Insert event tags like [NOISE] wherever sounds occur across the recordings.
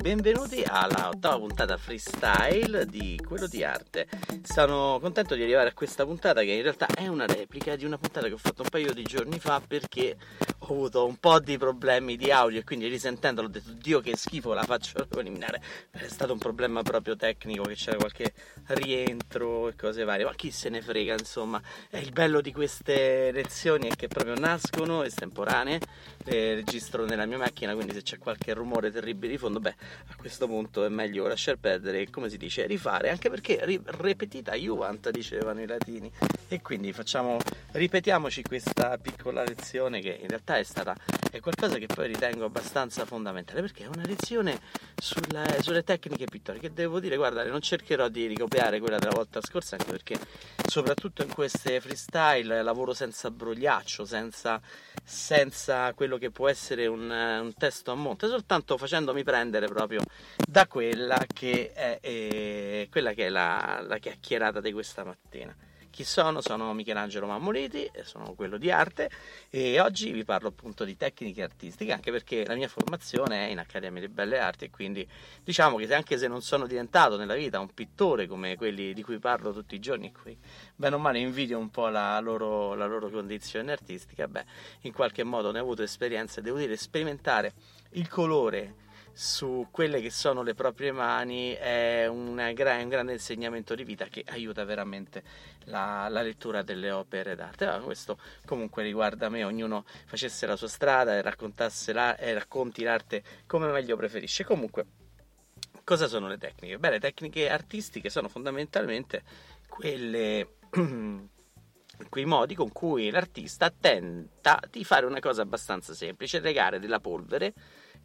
benvenuti alla ottava puntata freestyle di Quello di Arte. Sono contento di arrivare a questa puntata che in realtà è una replica di una puntata che ho fatto un paio di giorni fa perché avuto un po' di problemi di audio e quindi risentendolo ho detto Dio che schifo la faccio [LAUGHS] eliminare. È stato un problema proprio tecnico che c'era qualche rientro e cose varie, ma chi se ne frega insomma. È il bello di queste lezioni è che proprio nascono estemporanee, le registro nella mia macchina quindi se c'è qualche rumore terribile di fondo, beh, a questo punto è meglio lasciar perdere, come si dice, rifare, anche perché ri- repetita iuvant, dicevano i latini. E quindi facciamo, ripetiamoci questa piccola lezione che in realtà è stata è qualcosa che poi ritengo abbastanza fondamentale perché è una lezione sulla, sulle tecniche pittoriche. Devo dire, guarda, non cercherò di ricopiare quella della volta scorsa, anche perché soprattutto in queste freestyle lavoro senza brogliaccio, senza, senza quello che può essere un, un testo a monte, soltanto facendomi prendere proprio da quella che è, è, quella che è la, la chiacchierata di questa mattina. Chi sono? Sono Michelangelo Mammoliti, sono quello di arte e oggi vi parlo appunto di tecniche artistiche anche perché la mia formazione è in Accademia di Belle Arti e quindi diciamo che anche se non sono diventato nella vita un pittore come quelli di cui parlo tutti i giorni qui bene o male invidio un po' la loro, la loro condizione artistica, beh in qualche modo ne ho avuto esperienza, devo dire sperimentare il colore su quelle che sono le proprie mani è un, gra- un grande insegnamento di vita che aiuta veramente la, la lettura delle opere d'arte. Ma questo comunque riguarda me, ognuno facesse la sua strada e raccontasse la, e racconti l'arte come meglio preferisce. Comunque, cosa sono le tecniche? Beh, le tecniche artistiche sono fondamentalmente quelle [CLEARS THROAT] quei modi con cui l'artista tenta di fare una cosa abbastanza semplice, legare della polvere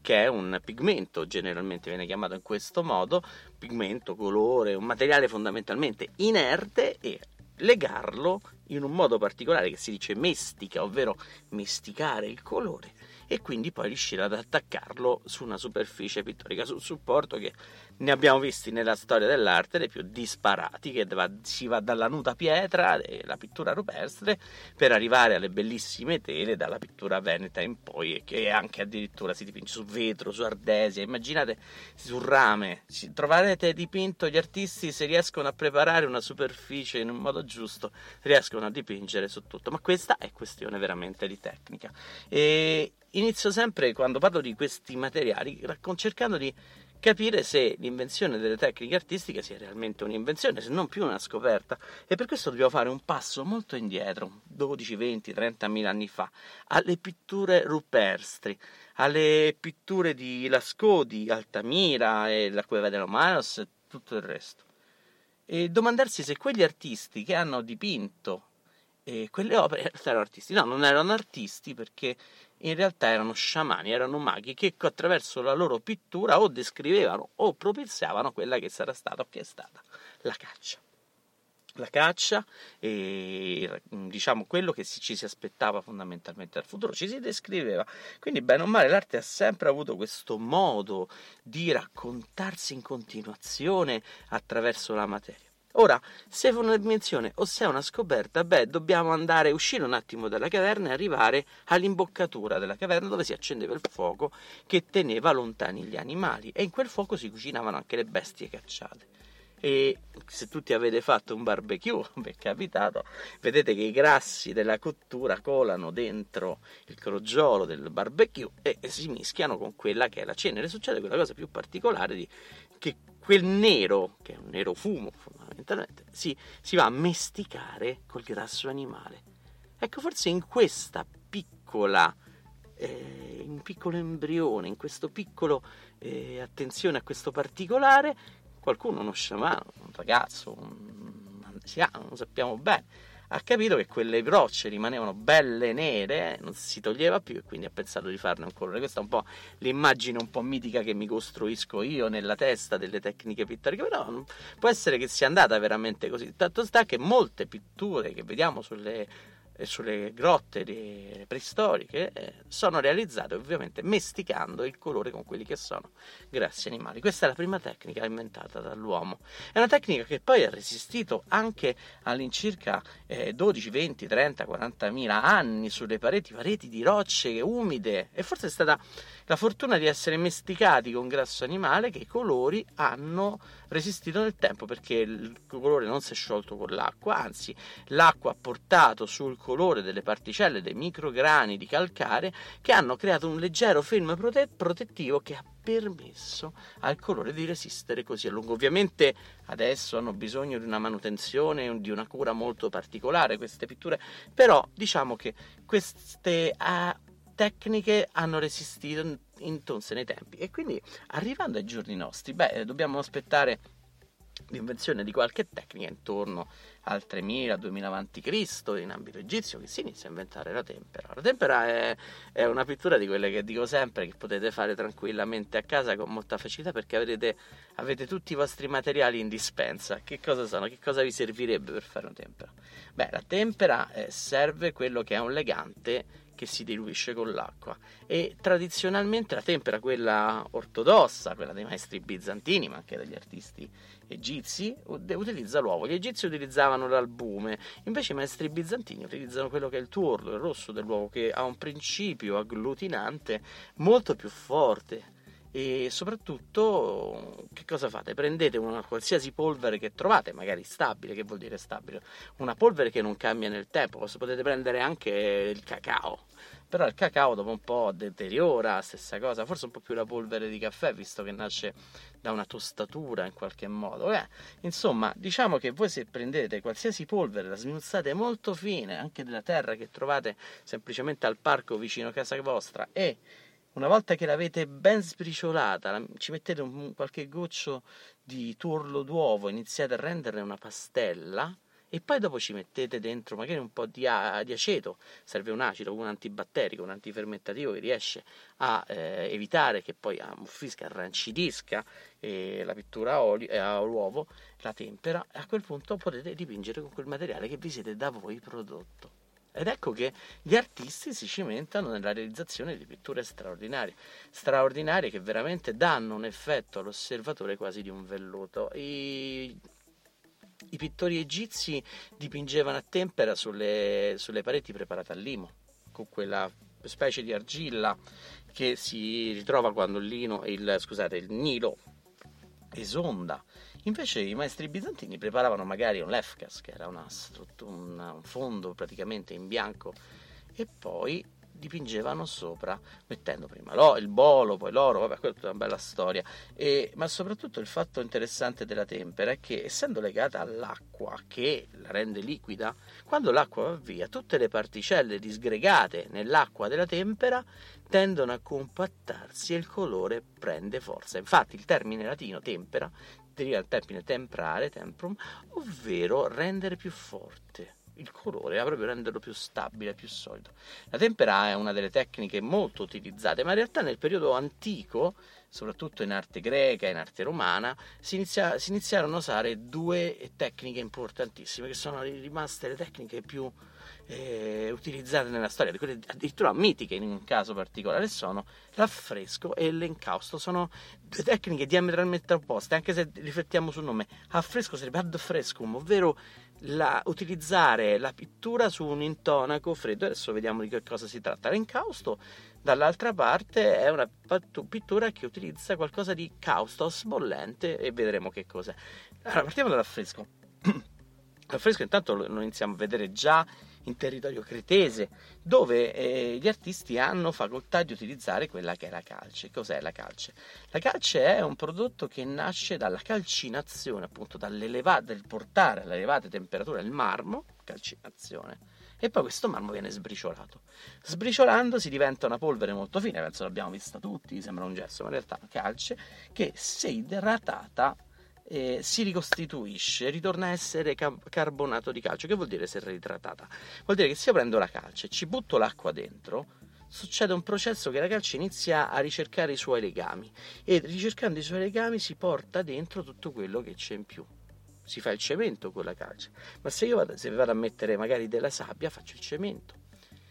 che è un pigmento, generalmente viene chiamato in questo modo, pigmento, colore, un materiale fondamentalmente inerte e legarlo in un modo particolare che si dice mestica, ovvero mesticare il colore e quindi poi riuscire ad attaccarlo su una superficie pittorica, su un supporto che ne abbiamo visti nella storia dell'arte dei più disparati, che va, si va dalla nuda pietra, la pittura rupestre, per arrivare alle bellissime tele dalla pittura veneta in poi, che anche addirittura si dipinge su vetro, su ardesia, immaginate su rame, troverete dipinto gli artisti se riescono a preparare una superficie in un modo giusto, riescono a dipingere su tutto, ma questa è questione veramente di tecnica. E inizio sempre quando parlo di questi materiali cercando di capire se l'invenzione delle tecniche artistiche sia realmente un'invenzione, se non più una scoperta. E per questo dobbiamo fare un passo molto indietro, 12, 20, 30 mila anni fa, alle pitture rupestri, alle pitture di Lascaux, di Altamira e la Cueva de Manos e tutto il resto. E domandarsi se quegli artisti che hanno dipinto eh, quelle opere erano artisti. No, non erano artisti perché in realtà erano sciamani, erano maghi che attraverso la loro pittura o descrivevano o propiziavano quella che sarà stata o che è stata la caccia. La caccia e diciamo quello che ci si aspettava fondamentalmente dal futuro, ci si descriveva. Quindi, bene o male, l'arte ha sempre avuto questo modo di raccontarsi in continuazione attraverso la materia. Ora, se è una dimensione o se è una scoperta, beh, dobbiamo andare, uscire un attimo dalla caverna e arrivare all'imboccatura della caverna dove si accendeva il fuoco che teneva lontani gli animali e in quel fuoco si cucinavano anche le bestie cacciate. E se tutti avete fatto un barbecue, [LAUGHS] vi è capitato, vedete che i grassi della cottura colano dentro il crogiolo del barbecue e si mischiano con quella che è la cenere. Succede quella cosa più particolare di che quel nero, che è un nero fumo fondamentalmente, si, si va a mesticare col grasso animale. Ecco, forse in questa piccola eh, un piccolo embrione, in questo piccolo, eh, attenzione a questo particolare, qualcuno, uno sciamano, un ragazzo, un anziano, non sappiamo bene, ha capito che quelle rocce rimanevano belle nere, non si toglieva più e quindi ha pensato di farne un colore. Questa è un po' l'immagine un po' mitica che mi costruisco io nella testa delle tecniche pittoriche, però può essere che sia andata veramente così. Tanto sta che molte pitture che vediamo sulle sulle grotte preistoriche eh, sono realizzate ovviamente mesticando il colore con quelli che sono grassi animali. Questa è la prima tecnica inventata dall'uomo. È una tecnica che poi ha resistito anche all'incirca eh, 12, 20, 30, 40 mila anni sulle pareti, pareti di rocce umide e forse è stata la fortuna di essere mesticati con grasso animale che i colori hanno resistito nel tempo perché il colore non si è sciolto con l'acqua, anzi l'acqua ha portato sul colore delle particelle, dei micrograni di calcare che hanno creato un leggero film prote- protettivo che ha permesso al colore di resistere così a lungo. Ovviamente adesso hanno bisogno di una manutenzione, di una cura molto particolare queste pitture, però diciamo che queste uh, tecniche hanno resistito intonse nei tempi e quindi arrivando ai giorni nostri, beh, dobbiamo aspettare l'invenzione di qualche tecnica intorno al 3000-2000 a.C. in ambito egizio che si inizia a inventare la tempera. La tempera è, è, una pittura di quelle che dico sempre che potete fare tranquillamente a casa con molta facilità perché avrete, avete tutti i vostri materiali in dispensa. Che cosa sono? Che cosa vi servirebbe per fare una tempera? Beh, la tempera eh, serve quello che è un legante che si diluisce con l'acqua e tradizionalmente la tempera, quella ortodossa, quella dei maestri bizantini, ma anche degli artisti egizi, utilizza l'uovo. Gli egizi utilizzavano l'albume, invece i maestri bizantini utilizzano quello che è il tuorlo, il rosso dell'uovo, che ha un principio agglutinante molto più forte e soprattutto che cosa fate? Prendete una qualsiasi polvere che trovate, magari stabile, che vuol dire stabile? Una polvere che non cambia nel tempo, potete prendere anche il cacao, però il cacao dopo un po' deteriora, stessa cosa, forse un po' più la polvere di caffè, visto che nasce da una tostatura in qualche modo. Eh, insomma, diciamo che voi se prendete qualsiasi polvere, la sminuzzate molto fine, anche della terra che trovate semplicemente al parco vicino a casa vostra e una volta che l'avete ben sbriciolata, ci mettete un, qualche goccio di tuorlo d'uovo, iniziate a renderne una pastella e poi dopo ci mettete dentro magari un po' di, a, di aceto, serve un acido, un antibatterico, un antifermentativo che riesce a eh, evitare che poi ammuffisca, arrancidisca eh, la pittura a, olio, eh, all'uovo, la tempera e a quel punto potete dipingere con quel materiale che vi siete da voi prodotto. Ed ecco che gli artisti si cimentano nella realizzazione di pitture straordinarie, straordinarie che veramente danno un effetto all'osservatore quasi di un velluto. I, i pittori egizi dipingevano a tempera sulle, sulle pareti preparate al limo, con quella specie di argilla che si ritrova quando il, lino, il, scusate, il Nilo esonda Invece i maestri bizantini preparavano magari un lefkas, che era una, un fondo praticamente in bianco, e poi dipingevano sopra mettendo prima il bolo, poi l'oro, vabbè, quella è una bella storia. E, ma soprattutto il fatto interessante della tempera è che essendo legata all'acqua che la rende liquida, quando l'acqua va via, tutte le particelle disgregate nell'acqua della tempera tendono a compattarsi e il colore prende forza. Infatti il termine latino tempera deriva dal termine temprare, temprum, ovvero rendere più forte il colore, proprio renderlo più stabile, più solido. La tempera è una delle tecniche molto utilizzate, ma in realtà nel periodo antico, soprattutto in arte greca e in arte romana, si, inizia, si iniziarono a usare due tecniche importantissime, che sono rimaste le tecniche più eh, utilizzate nella storia, quelle addirittura mitiche in un caso particolare, sono l'affresco e l'incausto. Sono due tecniche diametralmente opposte, anche se riflettiamo sul nome. Affresco sarebbe ad frescum, ovvero la, utilizzare la pittura su un intonaco freddo. Adesso vediamo di che cosa si tratta. L'incausto, dall'altra parte, è una pittura che utilizza qualcosa di caustos bollente e vedremo che cos'è. Allora, partiamo dall'affresco. [CLEARS THROAT] L'affresco intanto lo iniziamo a vedere già in territorio cretese, dove eh, gli artisti hanno facoltà di utilizzare quella che è la calce. Cos'è la calce? La calce è un prodotto che nasce dalla calcinazione, appunto dal portare alle elevate temperature il marmo, calcinazione, e poi questo marmo viene sbriciolato. Sbriciolando si diventa una polvere molto fine, penso l'abbiamo vista tutti, sembra un gesso, ma in realtà calce, che se idratata eh, si ricostituisce, ritorna a essere ca- carbonato di calcio. Che vuol dire essere idratata? Vuol dire che se io prendo la calce e ci butto l'acqua dentro, succede un processo che la calce inizia a ricercare i suoi legami e ricercando i suoi legami si porta dentro tutto quello che c'è in più si fa il cemento con la calce, ma se io vado, se vado a mettere magari della sabbia faccio il cemento.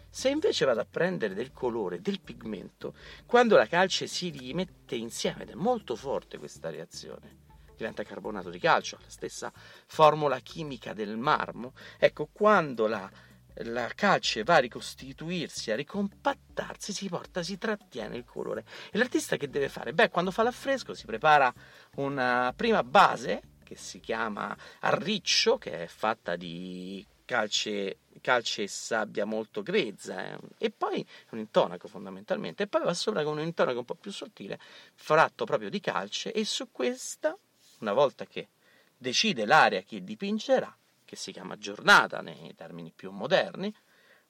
Se invece vado a prendere del colore, del pigmento, quando la calce si rimette insieme, ed è molto forte questa reazione, diventa carbonato di calcio, la stessa formula chimica del marmo, ecco, quando la, la calce va a ricostituirsi, a ricompattarsi, si porta, si trattiene il colore. E l'artista che deve fare? Beh, quando fa l'affresco si prepara una prima base che si chiama arriccio, che è fatta di calce, calce e sabbia molto grezza, eh. e poi un intonaco fondamentalmente, e poi va sopra con un intonaco un po' più sottile, fatto proprio di calce, e su questa, una volta che decide l'area che dipingerà, che si chiama giornata nei termini più moderni,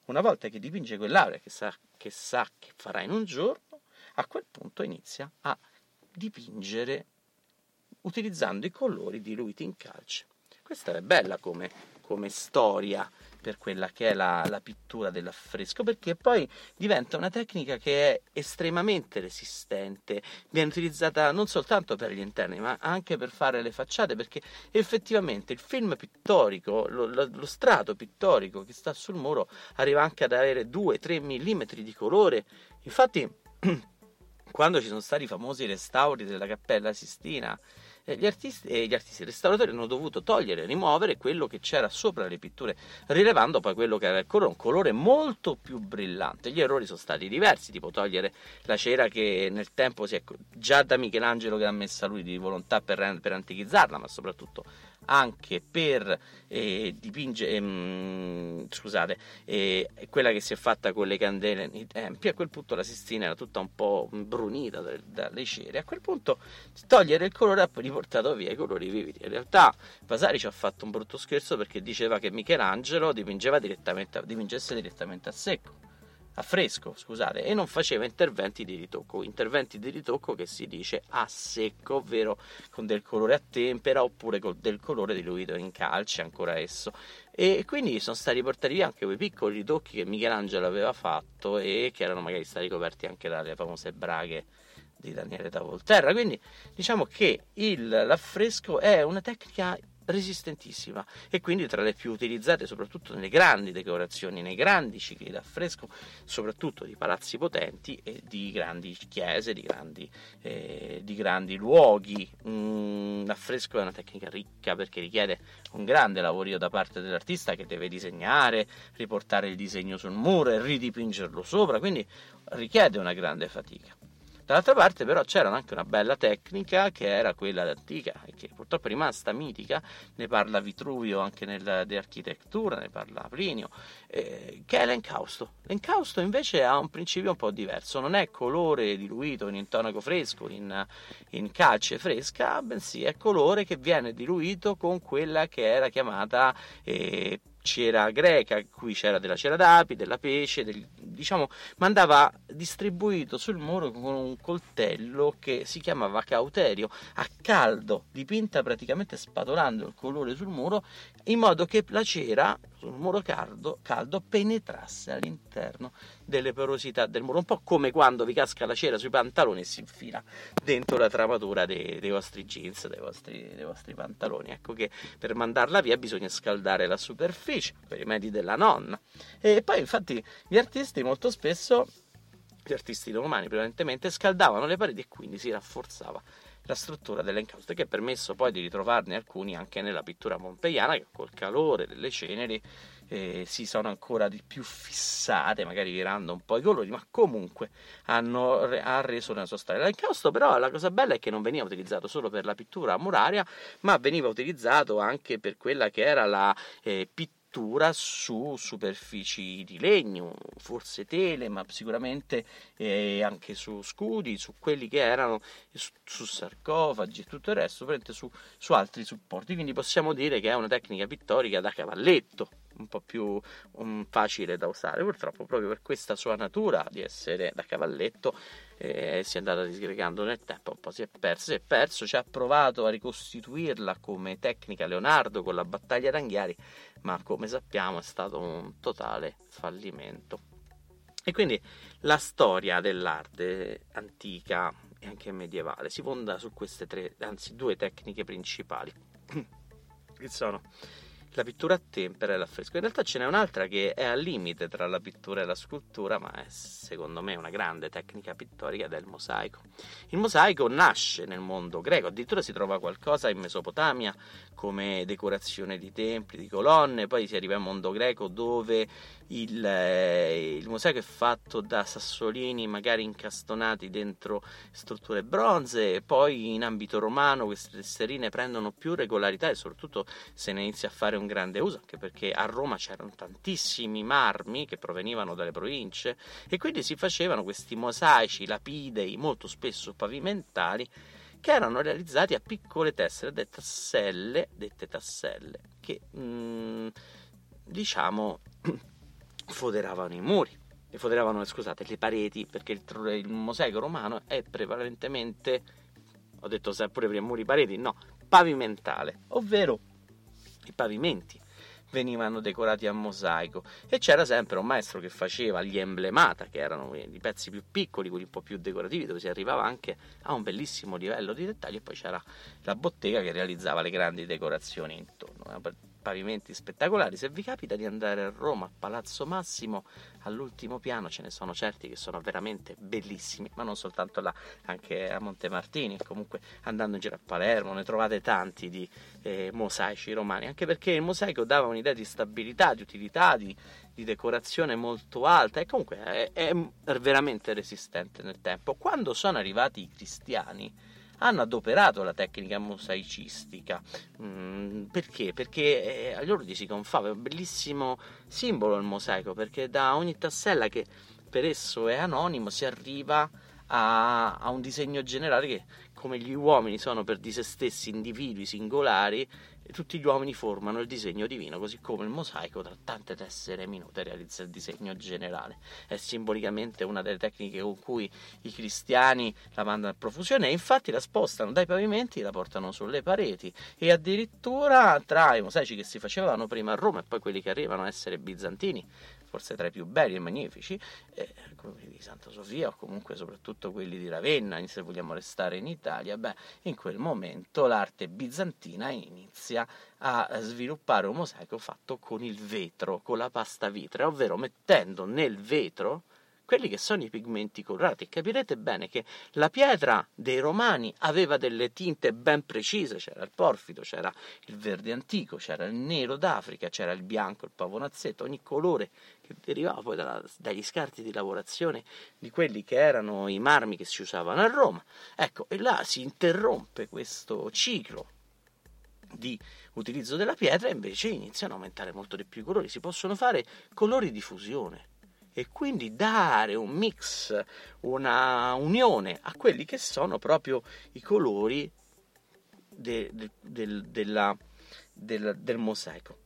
una volta che dipinge quell'area che sa, che sa che farà in un giorno, a quel punto inizia a dipingere utilizzando i colori diluiti in calce. Questa è bella come, come storia per quella che è la, la, pittura dell'affresco, perché poi diventa una tecnica che è estremamente resistente, viene utilizzata non soltanto per gli interni, ma anche per fare le facciate, perché effettivamente il film pittorico, lo, lo, lo strato pittorico che sta sul muro, arriva anche ad avere 2-3 mm di colore. Infatti, [CLEARS THROAT] quando ci sono stati i famosi restauri della Cappella Sistina, gli artisti e gli artisti restauratori hanno dovuto togliere, rimuovere quello che c'era sopra le pitture, rilevando poi quello che era il colore, un colore molto più brillante. Gli errori sono stati diversi, tipo togliere la cera che nel tempo si è già da Michelangelo che ha messa lui di volontà per, per antichizzarla, ma soprattutto anche per eh, dipingere, ehm, scusate, eh, quella che si è fatta con le candele nei tempi, a quel punto la Sistina era tutta un po' brunita dalle cere, a quel punto togliere il colore ha riportato via i colori vividi. In realtà Vasari ci ha fatto un brutto scherzo perché diceva che Michelangelo dipingeva direttamente, dipingesse direttamente a secco a fresco, scusate, e non faceva interventi di ritocco, interventi di ritocco che si dice a secco, ovvero con del colore a tempera oppure con del colore diluito in calce, ancora esso. E quindi sono stati portati via anche quei piccoli ritocchi che Michelangelo aveva fatto e che erano magari stati coperti anche dalle famose braghe di Daniele da Volterra. Quindi diciamo che il, l'affresco è una tecnica resistentissima e quindi tra le più utilizzate soprattutto nelle grandi decorazioni, nei grandi cicli d'affresco, soprattutto di palazzi potenti e di grandi chiese, di grandi, eh, di grandi luoghi. Mm, l'affresco è una tecnica ricca perché richiede un grande lavoro da parte dell'artista che deve disegnare, riportare il disegno sul muro e ridipingerlo sopra, quindi richiede una grande fatica. Dall'altra parte però c'era anche una bella tecnica che era quella antica e che purtroppo è rimasta mitica, ne parla Vitruvio anche nel, di architettura, ne parla Plinio, eh, che è l'encausto. L'encausto invece ha un principio un po' diverso, non è colore diluito in intonaco fresco, in, in calce fresca, bensì è colore che viene diluito con quella che era chiamata... Eh, cera greca, qui c'era della cera d'api, della pesce, del, diciamo, ma andava distribuito sul muro con un coltello che si chiamava cauterio, a caldo, dipinta praticamente spatolando il colore sul muro, in modo che la cera sul muro caldo, caldo penetrasse all'interno delle porosità del muro, un po' come quando vi casca la cera sui pantaloni e si infila dentro la tramatura dei, dei vostri jeans, dei vostri, dei vostri, pantaloni. Ecco che per mandarla via bisogna scaldare la superficie, per i medi della nonna. E poi infatti gli artisti molto spesso, gli artisti romani prevalentemente, scaldavano le pareti e quindi si rafforzava la struttura dell'encausto che ha permesso poi di ritrovarne alcuni anche nella pittura pompeiana che col calore delle ceneri eh, si sono ancora di più fissate, magari virando un po' i colori, ma comunque hanno ha reso una sua storia. L'incausto però la cosa bella è che non veniva utilizzato solo per la pittura muraria, ma veniva utilizzato anche per quella che era la eh, pittura su superfici di legno, forse tele, ma sicuramente eh, anche su scudi, su quelli che erano su, su sarcofagi e tutto il resto, su, su altri supporti. Quindi possiamo dire che è una tecnica pittorica da cavalletto un po' più um, facile da usare. Purtroppo, proprio per questa sua natura di essere da cavalletto, eh, si è andata disgregando nel tempo, un po' si è perso, si è perso, ci ha provato a ricostituirla come tecnica Leonardo con la battaglia d'Anghiari, ma come sappiamo è stato un totale fallimento. E quindi la storia dell'arte antica e anche medievale si fonda su queste tre, anzi due tecniche principali, [CLEARS THROAT] che sono la pittura a tempera e l'affresco. In realtà ce n'è un'altra che è al limite tra la pittura e la scultura, ma è secondo me una grande tecnica pittorica ed è il mosaico. Il mosaico nasce nel mondo greco, addirittura si trova qualcosa in Mesopotamia come decorazione di templi, di colonne, poi si arriva al mondo greco dove il, eh, il, mosaico è fatto da sassolini magari incastonati dentro strutture bronze, poi in ambito romano queste tesserine prendono più regolarità e soprattutto se ne inizia a fare un grande uso, anche perché a Roma c'erano tantissimi marmi che provenivano dalle province e quindi si facevano questi mosaici lapidei molto spesso pavimentali che erano realizzati a piccole tessere, dette tasselle, dette tasselle che mh, mm, diciamo [CLEARS THROAT] foderavano i muri, foderavano, scusate, le pareti, perché il, il mosaico romano è prevalentemente, ho detto sempre prima muri pareti, no, pavimentale, ovvero i pavimenti. Venivano decorati a mosaico e c'era sempre un maestro che faceva gli emblemata, che erano i pezzi più piccoli, quelli un po' più decorativi, dove si arrivava anche a un bellissimo livello di dettaglio e poi c'era la bottega che realizzava le grandi decorazioni intorno pavimenti spettacolari. Se vi capita di andare a Roma, a Palazzo Massimo, all'ultimo piano ce ne sono certi che sono veramente bellissimi, ma non soltanto là, anche a Monte Martini, comunque andando in giro a Palermo ne trovate tanti di eh, mosaici romani, anche perché il mosaico dava un'idea di stabilità, di utilità, di, di decorazione molto alta e comunque è, è veramente resistente nel tempo. Quando sono arrivati i cristiani, hanno adoperato la tecnica mosaicistica. Mm, perché? Perché eh, a loro gli si confava, è un bellissimo simbolo il mosaico, perché da ogni tassella che per esso è anonimo si arriva a, a un disegno generale che come gli uomini sono per di se stessi individui singolari, tutti gli uomini formano il disegno divino, così come il mosaico tra tante tessere minute realizza il disegno generale. È simbolicamente una delle tecniche con cui i cristiani la mandano a profusione e infatti la spostano dai pavimenti, la portano sulle pareti e addirittura tra i mosaici che si facevano prima a Roma e poi quelli che arrivano a essere bizantini forse tra i più belli e magnifici, eh, come quelli di Santa Sofia o comunque soprattutto quelli di Ravenna, se vogliamo restare in Italia, beh, in quel momento l'arte bizantina inizia a sviluppare un mosaico fatto con il vetro, con la pasta vitrea, ovvero mettendo nel vetro quelli che sono i pigmenti colorati. Capirete bene che la pietra dei romani aveva delle tinte ben precise, c'era il porfido, c'era il verde antico, c'era il nero d'Africa, c'era il bianco, il pavonazzetto, ogni colore che derivava poi dalla, dagli scarti di lavorazione di quelli che erano i marmi che si usavano a Roma. Ecco, e là si interrompe questo ciclo di utilizzo della pietra e invece iniziano a aumentare molto di più i colori, si possono fare colori di fusione e quindi dare un mix, una unione a quelli che sono proprio i colori de, de, de, della, del, del mosaico.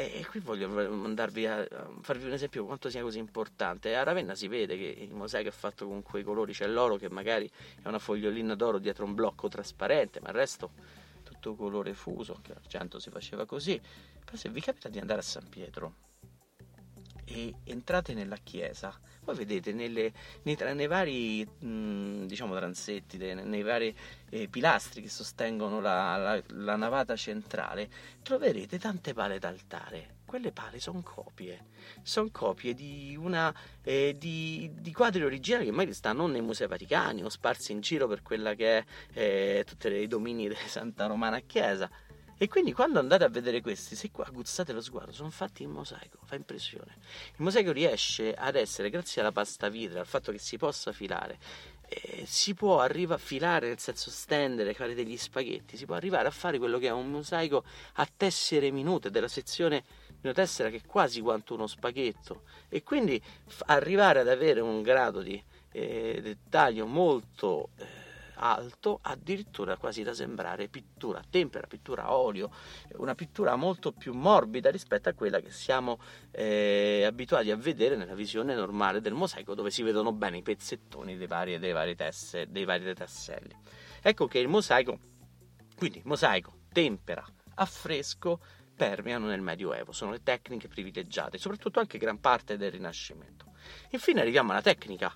E qui voglio mandarvi a, farvi un esempio quanto sia così importante. A Ravenna si vede che il mosaico è fatto con quei colori, c'è l'oro che magari è una fogliolina d'oro dietro un blocco trasparente, ma il resto tutto colore fuso, anche l'argento si faceva così. Però se vi capita di andare a San Pietro, e entrate nella chiesa, voi vedete nelle, nei, nei, vari mh, diciamo, transetti, nei, nei vari eh, pilastri che sostengono la, la, la, navata centrale, troverete tante pale d'altare. Quelle pale sono copie, sono copie di, una, eh, di, di, quadri originali che mai stanno nei musei vaticani o sparsi in giro per quella che è eh, tutti i domini di Santa Romana Chiesa e quindi quando andate a vedere questi, se qua aguzzate lo sguardo, sono fatti in mosaico, fa impressione. Il mosaico riesce ad essere, grazie alla pasta vitrea, al fatto che si possa filare, eh, si può arrivare a filare, nel senso stendere, fare degli spaghetti, si può arrivare a fare quello che è un mosaico a tessere minute, della sezione di una tessera che è quasi quanto uno spaghetto. E quindi f- arrivare ad avere un grado di eh, dettaglio molto... Eh, alto, addirittura quasi da sembrare pittura a tempera, pittura a olio, una pittura molto più morbida rispetto a quella che siamo eh, abituati a vedere nella visione normale del mosaico, dove si vedono bene i pezzettoni dei vari, dei vari, tesse, dei vari tasselli. Ecco che il mosaico, quindi mosaico, tempera, affresco, permeano nel Medioevo, sono le tecniche privilegiate, soprattutto anche gran parte del Rinascimento. Infine arriviamo alla tecnica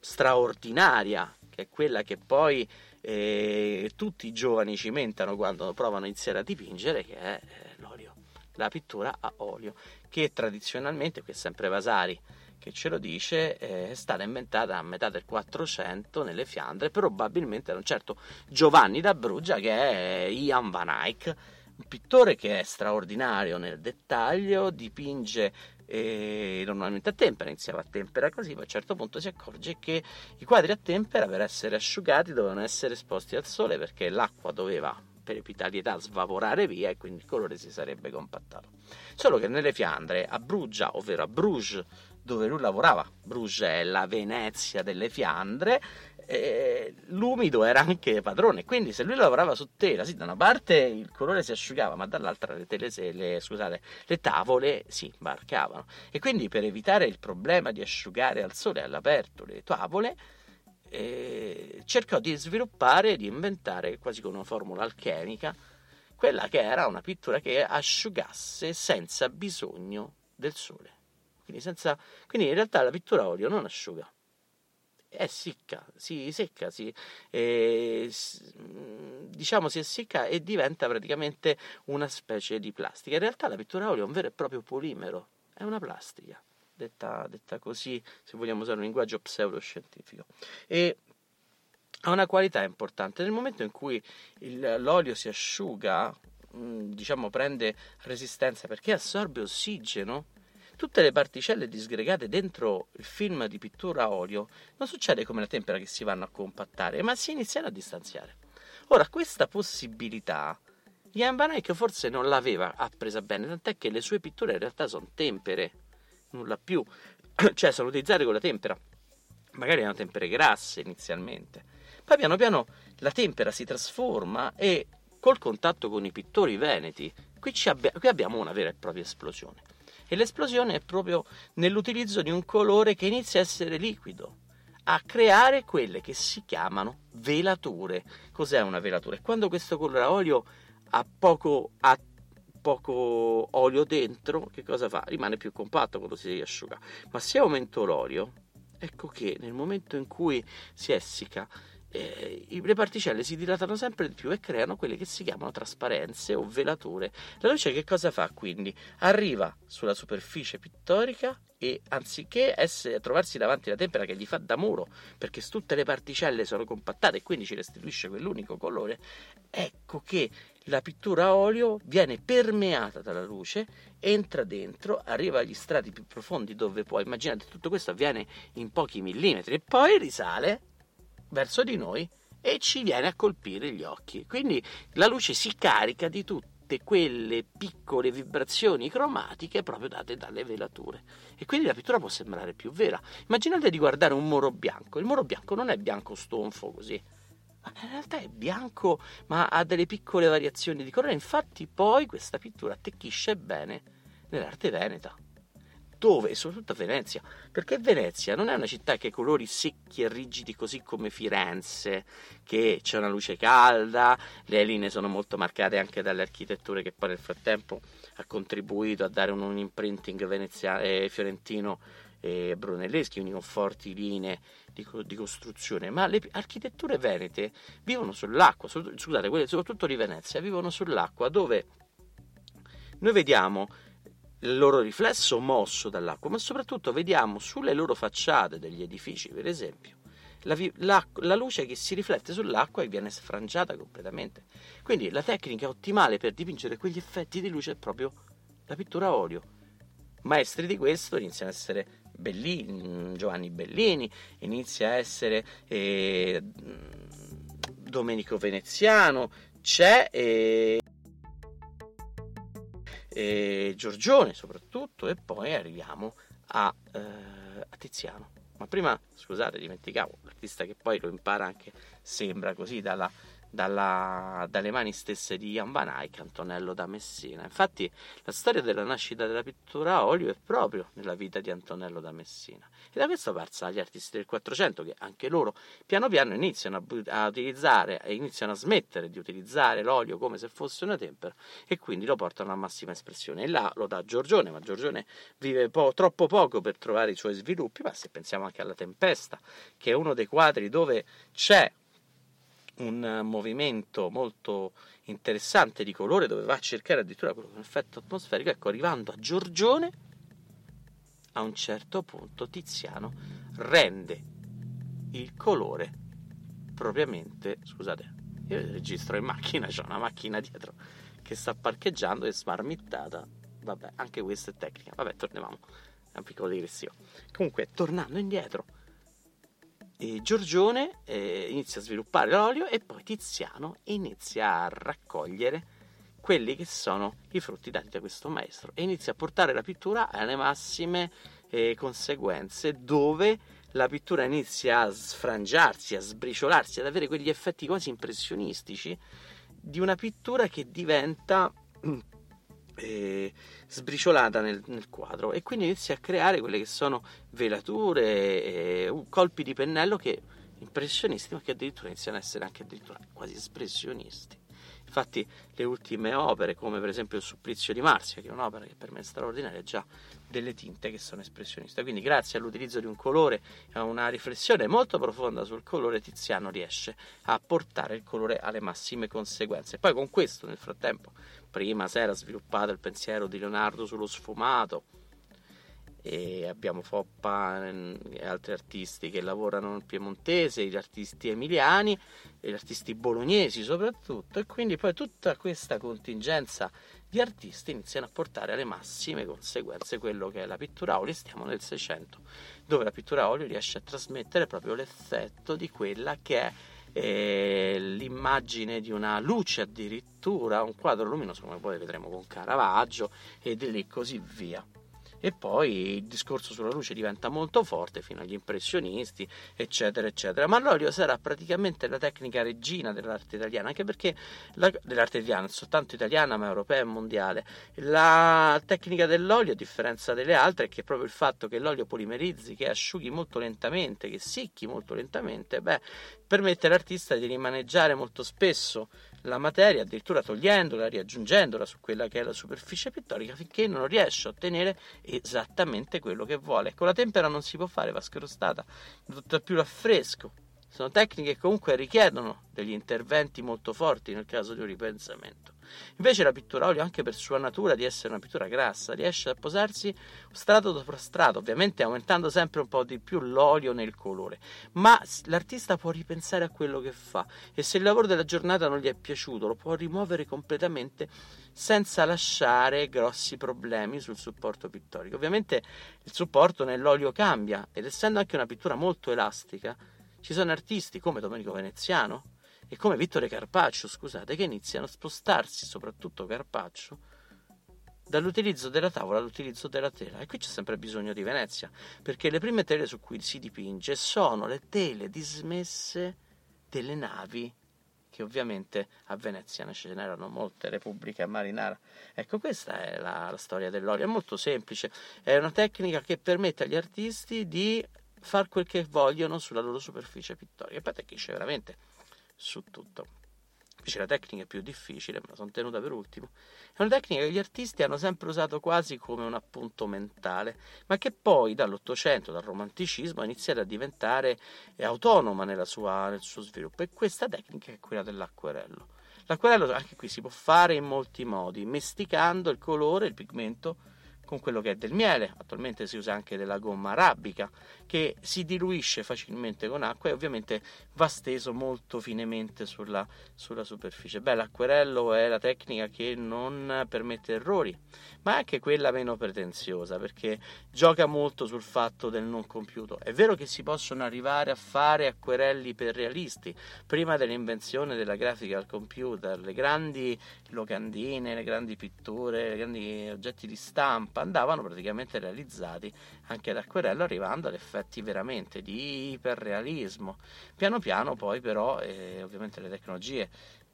straordinaria, è quella che poi eh, tutti i giovani cimentano quando provano a iniziare a dipingere, che è eh, l'olio, la pittura a olio, che tradizionalmente, qui è sempre Vasari che ce lo dice, eh, è stata inventata a metà del 400 nelle Fiandre, probabilmente da un certo Giovanni da Bruggia che è Ian Van Eyck, un pittore che è straordinario nel dettaglio, dipinge eh, normalmente a tempera, iniziava a tempera così, ma a un certo punto si accorge che i quadri a tempera per essere asciugati dovevano essere esposti al sole perché l'acqua doveva per epitalietà svaporare via e quindi il colore si sarebbe compattato. Solo che nelle Fiandre, a Brugia, ovvero a Bruges, dove lui lavorava, Bruges è la Venezia delle Fiandre, eh, l'umido era anche padrone, quindi se lui lavorava su tela, sì, da una parte il colore si asciugava, ma dall'altra le, tele, le, scusate, le tavole si imbarcavano. E quindi per evitare il problema di asciugare al sole all'aperto le tavole, eh, cercò di sviluppare, di inventare quasi con una formula alchemica, quella che era una pittura che asciugasse senza bisogno del sole. Quindi, senza, quindi in realtà la pittura a olio non asciuga è secca, si secca, si, eh, diciamo si essicca e diventa praticamente una specie di plastica. In realtà la pittura a olio è un vero e proprio polimero, è una plastica, detta, detta così, se vogliamo usare un linguaggio pseudoscientifico. E ha una qualità importante. Nel momento in cui il, l'olio si asciuga, diciamo prende resistenza perché assorbe ossigeno, tutte le particelle disgregate dentro il film di pittura a olio non succede come la tempera che si vanno a compattare, ma si iniziano a distanziare. Ora, questa possibilità Jan Van Eyck forse non l'aveva appresa bene, tant'è che le sue pitture in realtà sono tempere, nulla più, [CLEARS THROAT] cioè sono utilizzate con la tempera. Magari erano tempere grasse inizialmente. Poi piano piano la tempera si trasforma e col contatto con i pittori veneti, qui, abbia- qui abbiamo una vera e propria esplosione. E l'esplosione è proprio nell'utilizzo di un colore che inizia a essere liquido, a creare quelle che si chiamano velature. Cos'è una velatura? È quando questo colore a olio ha poco, ha poco olio dentro, che cosa fa? Rimane più compatto quando si riasciuga. Ma se aumento l'olio, ecco che nel momento in cui si essica eh, le particelle si dilatano sempre di più e creano quelle che si chiamano trasparenze o velature. La luce che cosa fa quindi? Arriva sulla superficie pittorica e anziché essere, trovarsi davanti alla tempera che gli fa da muro, perché tutte le particelle sono compattate e quindi ci restituisce quell'unico colore, ecco che la pittura a olio viene permeata dalla luce, entra dentro, arriva agli strati più profondi dove può, immaginate tutto questo avviene in pochi millimetri e poi risale verso di noi e ci viene a colpire gli occhi. Quindi la luce si carica di tutte quelle piccole vibrazioni cromatiche proprio date dalle velature. E quindi la pittura può sembrare più vera. Immaginate di guardare un muro bianco. Il muro bianco non è bianco stonfo così. Ma in realtà è bianco, ma ha delle piccole variazioni di colore. Infatti, poi questa pittura attecchisce bene nell'arte veneta dove? Soprattutto a Venezia, perché Venezia non è una città che ha colori secchi e rigidi così come Firenze, che c'è una luce calda, le linee sono molto marcate anche dalle architetture che poi nel frattempo ha contribuito a dare un, un imprinting venezia- eh, fiorentino e brunelleschi, quindi con forti linee di, di, costruzione, ma le architetture venete vivono sull'acqua, scusate, quelle soprattutto di Venezia, vivono sull'acqua dove noi vediamo il loro riflesso mosso dall'acqua, ma soprattutto vediamo sulle loro facciate degli edifici, per esempio, la, la, la, luce che si riflette sull'acqua e viene sfrangiata completamente. Quindi la tecnica ottimale per dipingere quegli effetti di luce è proprio la pittura a olio. Maestri di questo iniziano a essere Bellini, Giovanni Bellini, inizia a essere eh, Domenico Veneziano, c'è eh, e Giorgione soprattutto, e poi arriviamo a, eh, a Tiziano. Ma prima, scusate, dimenticavo, l'artista che poi lo impara anche, sembra così, dalla dalla, dalle mani stesse di Jan Van Eyck, Antonello da Messina. Infatti la storia della nascita della pittura a olio è proprio nella vita di Antonello da Messina. E da questo parsa gli artisti del Quattrocento che anche loro piano piano iniziano a, a utilizzare e iniziano a smettere di utilizzare l'olio come se fosse una tempera e quindi lo portano a massima espressione. E là lo dà Giorgione, ma Giorgione vive po- troppo poco per trovare i suoi sviluppi, ma se pensiamo anche alla Tempesta, che è uno dei quadri dove c'è un movimento molto interessante di colore dove va a cercare addirittura quello che è un effetto atmosferico, ecco, arrivando a Giorgione, a un certo punto Tiziano rende il colore propriamente, scusate, io registro in macchina, c'è una macchina dietro che sta parcheggiando e smarmittata, vabbè, anche questa è tecnica, vabbè, torniamo, è un piccolo digressivo. Comunque, tornando indietro, e Giorgione eh, inizia a sviluppare l'olio e poi Tiziano inizia a raccogliere quelli che sono i frutti dati da questo maestro. E inizia a portare la pittura alle massime eh, conseguenze dove la pittura inizia a sfrangiarsi, a sbriciolarsi, ad avere quegli effetti quasi impressionistici di una pittura che diventa eh, sbriciolata nel, nel, quadro e quindi inizia a creare quelle che sono velature, eh, colpi di pennello che impressionisti ma che addirittura iniziano ad essere anche quasi espressionisti. Infatti le ultime opere, come per esempio il Supplizio di Marzia, che è un'opera che per me è straordinaria, ha già delle tinte che sono espressioniste. Quindi grazie all'utilizzo di un colore e a una riflessione molto profonda sul colore, Tiziano riesce a portare il colore alle massime conseguenze. Poi con questo nel frattempo prima si era sviluppato il pensiero di Leonardo sullo sfumato e abbiamo Foppa e altri artisti che lavorano nel piemontese, gli artisti emiliani e gli artisti bolognesi soprattutto. E quindi poi tutta questa contingenza di artisti iniziano a portare alle massime conseguenze quello che è la pittura a olio. Stiamo nel 600 dove la pittura a olio riesce a trasmettere proprio l'effetto di quella che è eh, l'immagine di una luce addirittura, un quadro luminoso come poi vedremo con Caravaggio e lì così via e poi il discorso sulla luce diventa molto forte fino agli impressionisti, eccetera, eccetera. Ma l'olio sarà praticamente la tecnica regina dell'arte italiana, anche perché la, dell'arte italiana, non soltanto italiana, ma europea e mondiale. La tecnica dell'olio, a differenza delle altre, è che proprio il fatto che l'olio polimerizzi, che asciughi molto lentamente, che secchi molto lentamente, beh, permette all'artista di rimaneggiare molto spesso la materia, addirittura togliendola, riaggiungendola su quella che è la superficie pittorica, finché non riesce a ottenere esattamente quello che vuole. Con la tempera non si può fare, va scrostata, tutto più l'affresco. Sono tecniche che comunque richiedono degli interventi molto forti nel caso di un ripensamento. Invece la pittura olio, anche per sua natura di essere una pittura grassa, riesce a posarsi strato dopo strato, ovviamente aumentando sempre un po' di più l'olio nel colore, ma l'artista può ripensare a quello che fa e se il lavoro della giornata non gli è piaciuto lo può rimuovere completamente senza lasciare grossi problemi sul supporto pittorico. Ovviamente il supporto nell'olio cambia ed essendo anche una pittura molto elastica, ci sono artisti come Domenico Veneziano e come Vittore Carpaccio, scusate, che iniziano a spostarsi, soprattutto Carpaccio, dall'utilizzo della tavola all'utilizzo della tela. E qui c'è sempre bisogno di Venezia, perché le prime tele su cui si dipinge sono le tele dismesse delle navi che ovviamente a Venezia ne ce n'erano molte, Repubblica Marinara. Ecco, questa è la, la, storia dell'olio, è molto semplice, è una tecnica che permette agli artisti di far quel che vogliono sulla loro superficie pittorica. E poi veramente su tutto. Invece la tecnica più difficile, me la sono tenuta per ultimo. È una tecnica che gli artisti hanno sempre usato quasi come un appunto mentale, ma che poi dall'Ottocento, dal Romanticismo, ha iniziato a diventare autonoma sua, nel suo sviluppo. E questa tecnica è quella dell'acquerello. L'acquerello anche qui si può fare in molti modi, mesticando il colore, il pigmento con quello che è del miele, attualmente si usa anche della gomma arabica che si diluisce facilmente con acqua e ovviamente va steso molto finemente sulla, sulla superficie. Beh, l'acquerello è la tecnica che non permette errori, ma è anche quella meno pretenziosa perché gioca molto sul fatto del non compiuto. È vero che si possono arrivare a fare acquerelli per realisti, prima dell'invenzione della grafica al computer, le grandi locandine, le grandi pitture, i grandi oggetti di stampa andavano praticamente realizzati anche ad acquerello arrivando ad effetti veramente di iperrealismo. Piano piano poi però eh, ovviamente le tecnologie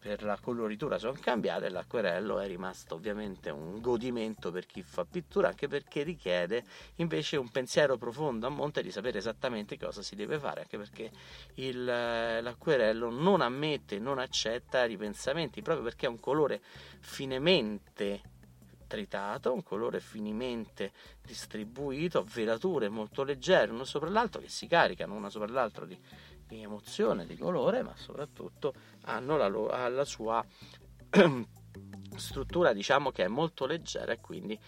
per la coloritura sono cambiate e l'acquerello è rimasto ovviamente un godimento per chi fa pittura anche perché richiede invece un pensiero profondo a monte di sapere esattamente cosa si deve fare anche perché il, l'acquerello non ammette, non accetta ripensamenti proprio perché è un colore finemente tritato, un colore finamente distribuito, velature molto leggere uno sopra l'altro che si caricano una sopra l'altro di di emozione, di colore, ma soprattutto hanno la, lo- la sua [CLEARS THROAT] struttura, diciamo che è molto leggera e quindi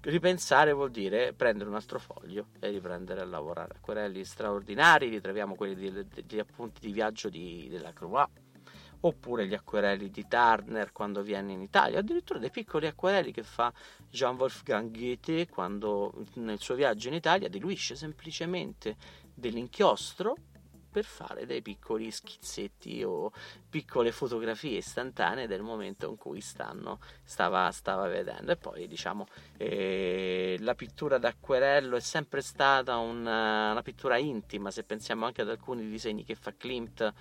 ripensare vuol dire prendere un altro foglio e riprendere a lavorare. Acquerelli straordinari, ritroviamo quelli degli appunti di viaggio di, della Croix oppure gli acquerelli di Turner quando viene in Italia, addirittura dei piccoli acquerelli che fa Jean Wolfgang Goethe quando nel suo viaggio in Italia diluisce semplicemente dell'inchiostro per fare dei piccoli schizzetti o piccole fotografie istantanee del momento in cui stanno, stava, stava vedendo. E poi diciamo eh, la pittura d'acquerello è sempre stata una, una, pittura intima, se pensiamo anche ad alcuni disegni che fa Klimt.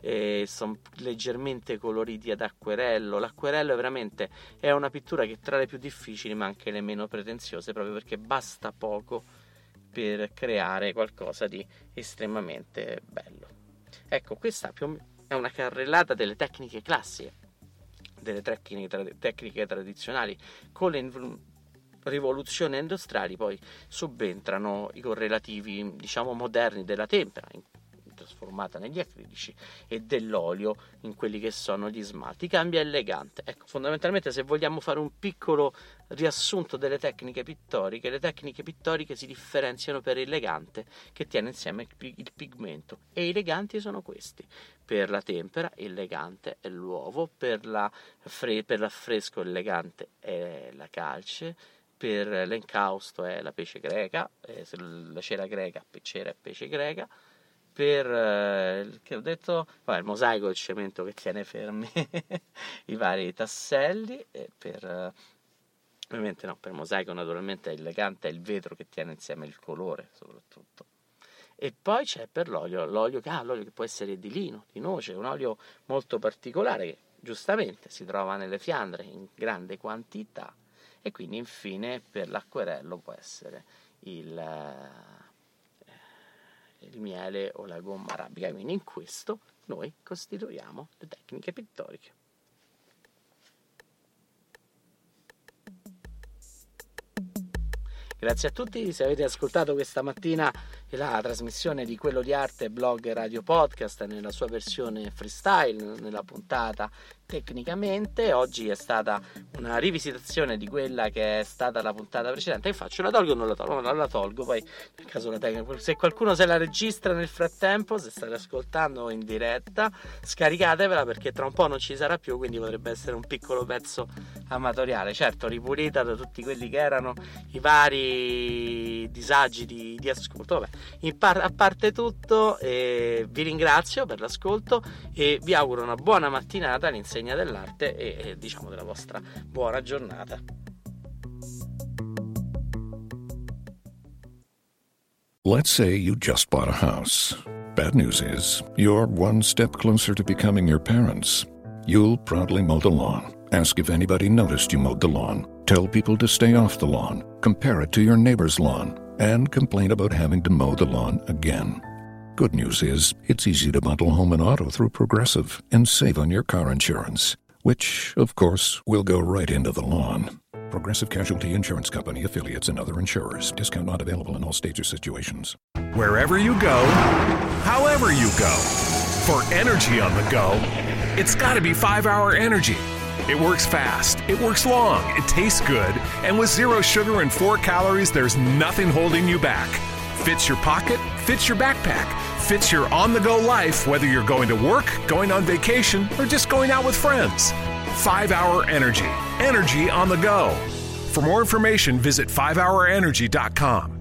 Eh, sono leggermente coloriti ad acquerello. L'acquerello è veramente è una pittura che tra le più difficili, ma anche le meno pretenziose, proprio perché basta poco per creare qualcosa di estremamente bello. Ecco, questa è una carrellata delle tecniche classiche, delle tecniche, tecniche tradizionali, con le rivoluzioni industriali poi subentrano i correlativi, diciamo, moderni della tempera, trasformata negli acrilici e dell'olio in quelli che sono gli smalti. Cambia elegante. Ecco, fondamentalmente se vogliamo fare un piccolo riassunto delle tecniche pittoriche, le tecniche pittoriche si differenziano per elegante che tiene insieme il pigmento e leganti sono questi. Per la tempera elegante è l'uovo, per, la fre- per l'affresco elegante è la calce, per l'encausto è la pesce greca, eh, la cera greca, cera e pesce greca, per eh, che ho detto? Vabbè, il mosaico il cemento che tiene fermi [LAUGHS] i vari tasselli e per eh, ovviamente no per mosaico naturalmente è elegante è il vetro che tiene insieme il colore soprattutto. E poi c'è per l'olio l'olio che, ah, l'olio che può essere di lino di noce un olio molto particolare che giustamente si trova nelle Fiandre in grande quantità e quindi infine per l'acquerello può essere il il miele o la gomma arabica. Quindi in questo noi costituiamo le tecniche pittoriche. Grazie a tutti se avete ascoltato questa mattina la trasmissione di quello di arte blog radio podcast nella sua versione freestyle nella puntata tecnicamente oggi è stata una rivisitazione di quella che è stata la puntata precedente. Che faccio la tolgo o non la tolgo? Non la tolgo poi nel caso la tecnica se qualcuno se la registra nel frattempo se state ascoltando in diretta scaricatevela perché tra un po' non ci sarà più quindi potrebbe essere un piccolo pezzo amatoriale. Certo ripulita da tutti quelli che erano i vari disagi di, di ascolto. Vabbè par- a parte tutto, eh, vi ringrazio per l'ascolto e vi auguro una buona mattinata dell'arte e, e diciamo della vostra buona giornata. Let's say you just bought a house. Bad news is, you're one step closer to becoming your parents. You'll proudly mow the lawn. Ask if anybody noticed you mowed the lawn. Tell people to stay off the lawn. Compare it to your neighbor's lawn. and complain about having to mow the lawn again. Good news is, it's easy to bundle home and auto through Progressive and save on your car insurance, which, of course, will go right into the lawn. Progressive Casualty Insurance Company affiliates and other insurers. Discount not available in all states or situations. Wherever you go, however you go, for energy on the go, it's got to be 5 Hour Energy. It works fast, it works long, it tastes good, and with zero sugar and four calories, there's nothing holding you back. Fits your pocket, fits your backpack, fits your on the go life, whether you're going to work, going on vacation, or just going out with friends. 5 Hour Energy. Energy on the go. For more information, visit 5hourenergy.com.